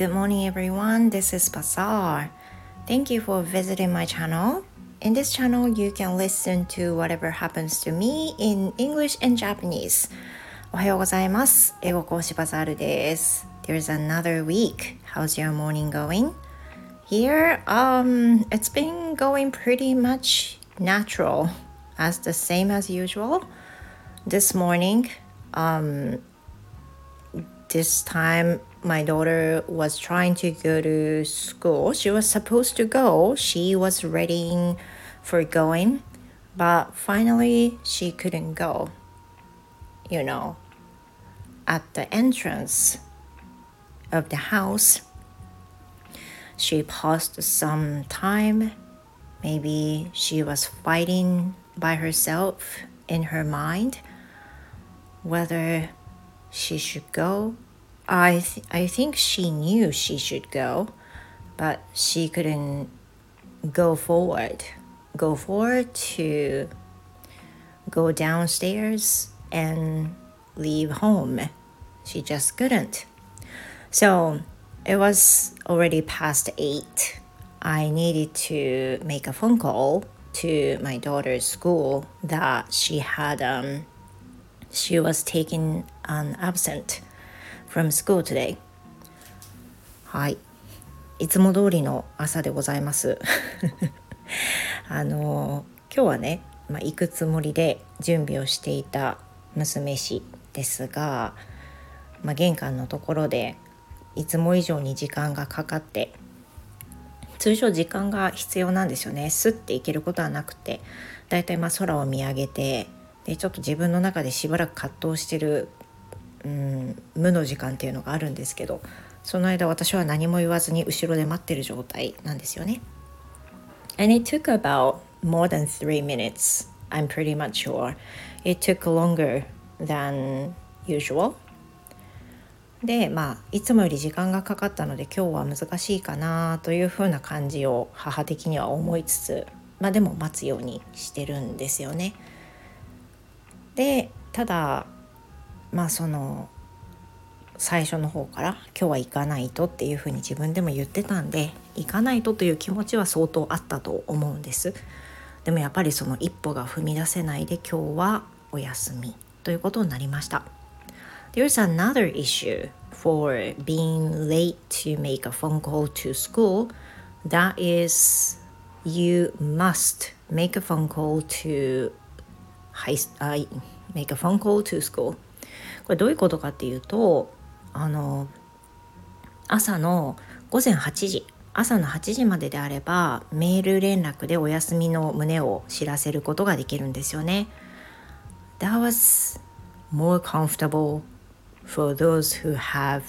Good morning, everyone. This is Bazaar. Thank you for visiting my channel. In this channel, you can listen to whatever happens to me in English and Japanese. おはようございます。英語講師バザールです。There's another week. How's your morning going? Here, um, it's been going pretty much natural, as the same as usual. This morning, um, this time my daughter was trying to go to school. She was supposed to go. She was ready for going, but finally she couldn't go. You know, at the entrance of the house, she paused some time. Maybe she was fighting by herself in her mind whether she should go. I th- I think she knew she should go, but she couldn't go forward. Go forward to go downstairs and leave home. She just couldn't. So it was already past eight. I needed to make a phone call to my daughter's school that she had um, she was taking an absent from school today. はい。いつも通りの朝でございます。あの今日はね、まあ、行くつもりで準備をしていた娘氏ですが、まあ、玄関のところでいつも以上に時間がかかって通常時間が必要なんですよね。すって行けることはなくてだいたいまあ空を見上げてでちょっと自分の中でしばらく葛藤してる、うん、無の時間っていうのがあるんですけどその間私は何も言わずに後ろで待ってる状態なんですよね。And it took about more than three minutes. I'm pretty much sure. It took longer than usual. でまあいつもより時間がかかったので今日は難しいかなというふうな感じを母的には思いつつまあでも待つようにしてるんですよね。でただまあその最初の方から今日は行かないとっていうふうに自分でも言ってたんで行かないとという気持ちは相当あったと思うんですでもやっぱりその一歩が踏み出せないで今日はお休みということになりました There's another issue for being late to make a phone call to school that is you must make a phone call to high, uh, make a phone call to school これどういうことかっていうとあの朝の午前8時朝の8時までであればメール連絡でお休みの旨を知らせることができるんですよね。That was more comfortable for those who have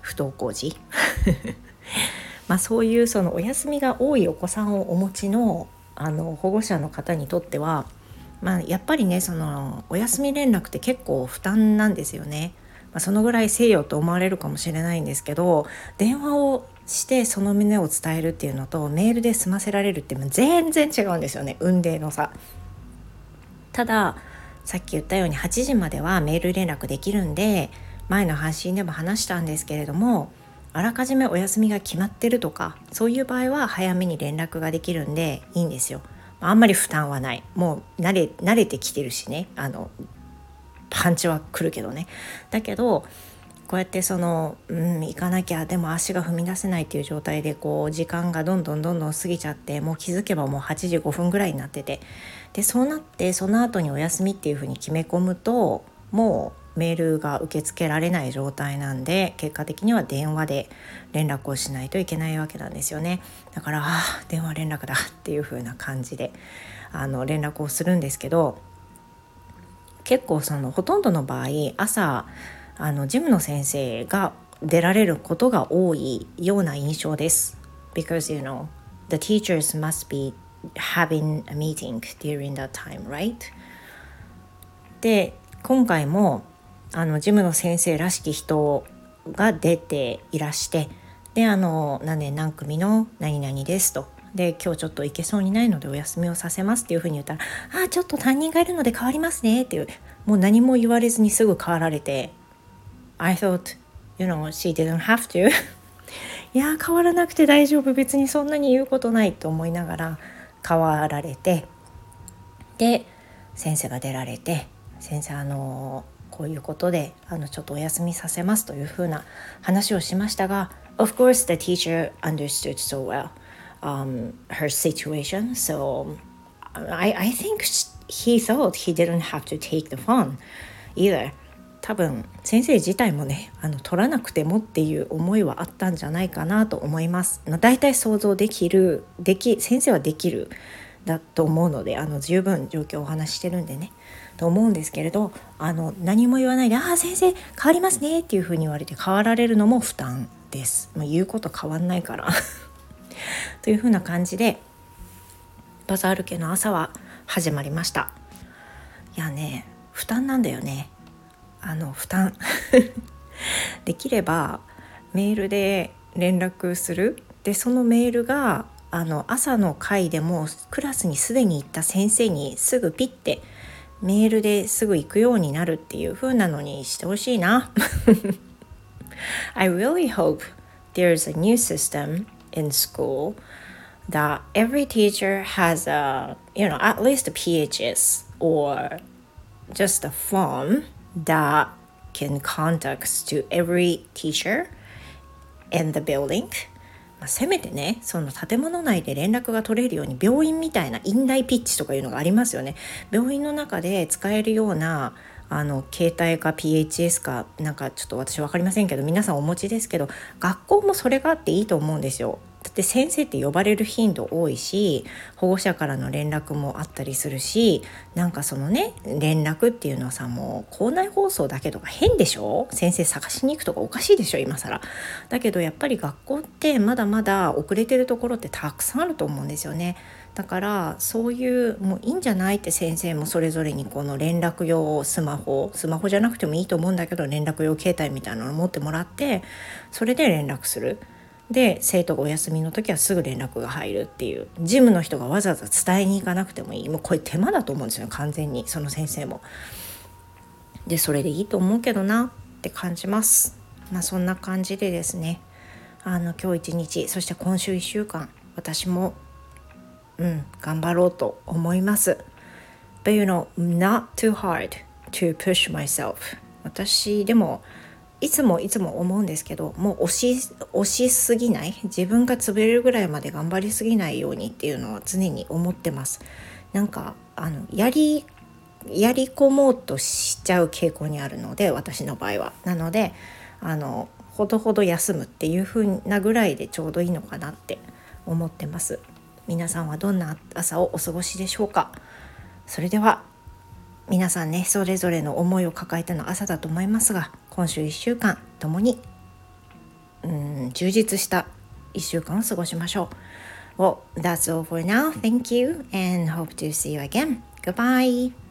不登校児 まあそういうそのお休みが多いお子さんをお持ちのあの保護者の方にとっては、まあ、やっぱりねそのお休み連絡って結構負担なんですよね。まあ、そのぐらいせよと思われるかもしれないんですけど電話をしてその旨を伝えるっていうのとメールで済ませられるって全然違うんですよね運命の差。たださっき言ったように8時まではメール連絡できるんで前の配信でも話したんですけれどもあらかじめお休みが決まってるとかそういう場合は早めに連絡ができるんでいいんですよ。あんまり負担はない。もう慣れ慣れてきてるしね。あのパンチは来るけどね。だけどこうやってそのうん行かなきゃでも足が踏み出せないっていう状態でこう時間がどんどんどんどん過ぎちゃってもう気づけばもう8時5分ぐらいになってて。でそうなってその後にお休みっていうふうに決め込むともうメールが受け付けられない状態なんで結果的には電話で連絡をしないといけないわけなんですよねだからあ電話連絡だっていう風な感じであの連絡をするんですけど結構そのほとんどの場合朝あのジムの先生が出られることが多いような印象です。Because you know the teachers must be having a meeting during that time, right? で今回もあのジムの先生らしき人が出ていらしてであの何年何組の何々ですと。で今日ちょっと行けそうにないのでお休みをさせますっていうふうに言ったら「ああちょっと担任がいるので変わりますね」っていうもう何も言われずにすぐ変わられて「I thought you know she didn't have to. いや変わらなくて大丈夫。別にそんなに言うことないと思いながら変わられてで先生が出られて先生あのこういうことであのちょっとお休みさせますというふうな話をしましたが Of course the teacher understood so well、um, her situation so I, I think he thought he didn't have to take the fun either 多分先生自体もねあの取らなくてもっていう思いはあったんじゃないかなと思います。まあ、大体想像できるでき先生はできるだと思うのであの十分状況をお話ししてるんでね。と思うんですけれどあの何も言わないで「ああ先生変わりますね」っていうふうに言われて変わられるのも負担です。まあ、言うこと変わんないから。というふうな感じでバザール家の朝は始まりました。いやね負担なんだよね。あの負担。できればメールで連絡する。でそのメールがあの朝の会でもクラスにすでに行った先生にすぐピッてメールですぐ行くようになるっていう風なのにしてほしいな。I really hope there's a new system in school that every teacher has a, you know, at least a PHS or just a form that can contact to every teacher in the building まあ、せめてねその建物内で連絡が取れるように病院みたいな院内ピッチとかいうのがありますよね。病院の中で使えるようなあの携帯か PHS かなんかちょっと私分かりませんけど皆さんお持ちですけど学校もそれがあっていいと思うんですよ。だって先生って呼ばれる頻度多いし保護者からの連絡もあったりするしなんかそのね連絡っていうのはさもう校内放送だけとか変でしょ？先生探しに行くとかおかしいでしょ今更。だけどやっぱり学校ってまだまだ遅れてるところってたくさんあると思うんですよね。だからそういうもういいんじゃないって先生もそれぞれにこの連絡用スマホスマホじゃなくてもいいと思うんだけど連絡用携帯みたいなのを持ってもらってそれで連絡する。で生徒がお休みの時はすぐ連絡が入るっていう事務の人がわざわざ伝えに行かなくてもいいもうこれ手間だと思うんですよ完全にその先生も。でそれでいいと思うけどなって感じます。まあそんな感じでですねあの今日一日そして今週1週間私もうん頑張ろうと思います。But you know, not too hard to push myself. 私でもいつもいつも思うんですけどもう押し押しすぎない？自分が潰れるぐらいまで頑張りすぎないようにっていうのは常に思ってます。なんかあのやりやり込もうとしちゃう傾向にあるので私の場合は。なのであのほどほど休むっていう風なぐらいでちょうどいいのかなって思ってます。皆さんはどんな朝をお過ごしでしょうか？それでは皆さんねそれぞれの思いを抱えての朝だと思いますが今週1週間ともにうん充実した1週間を過ごしましょう。Well, that's all for now. Thank you and hope to see you again. Goodbye.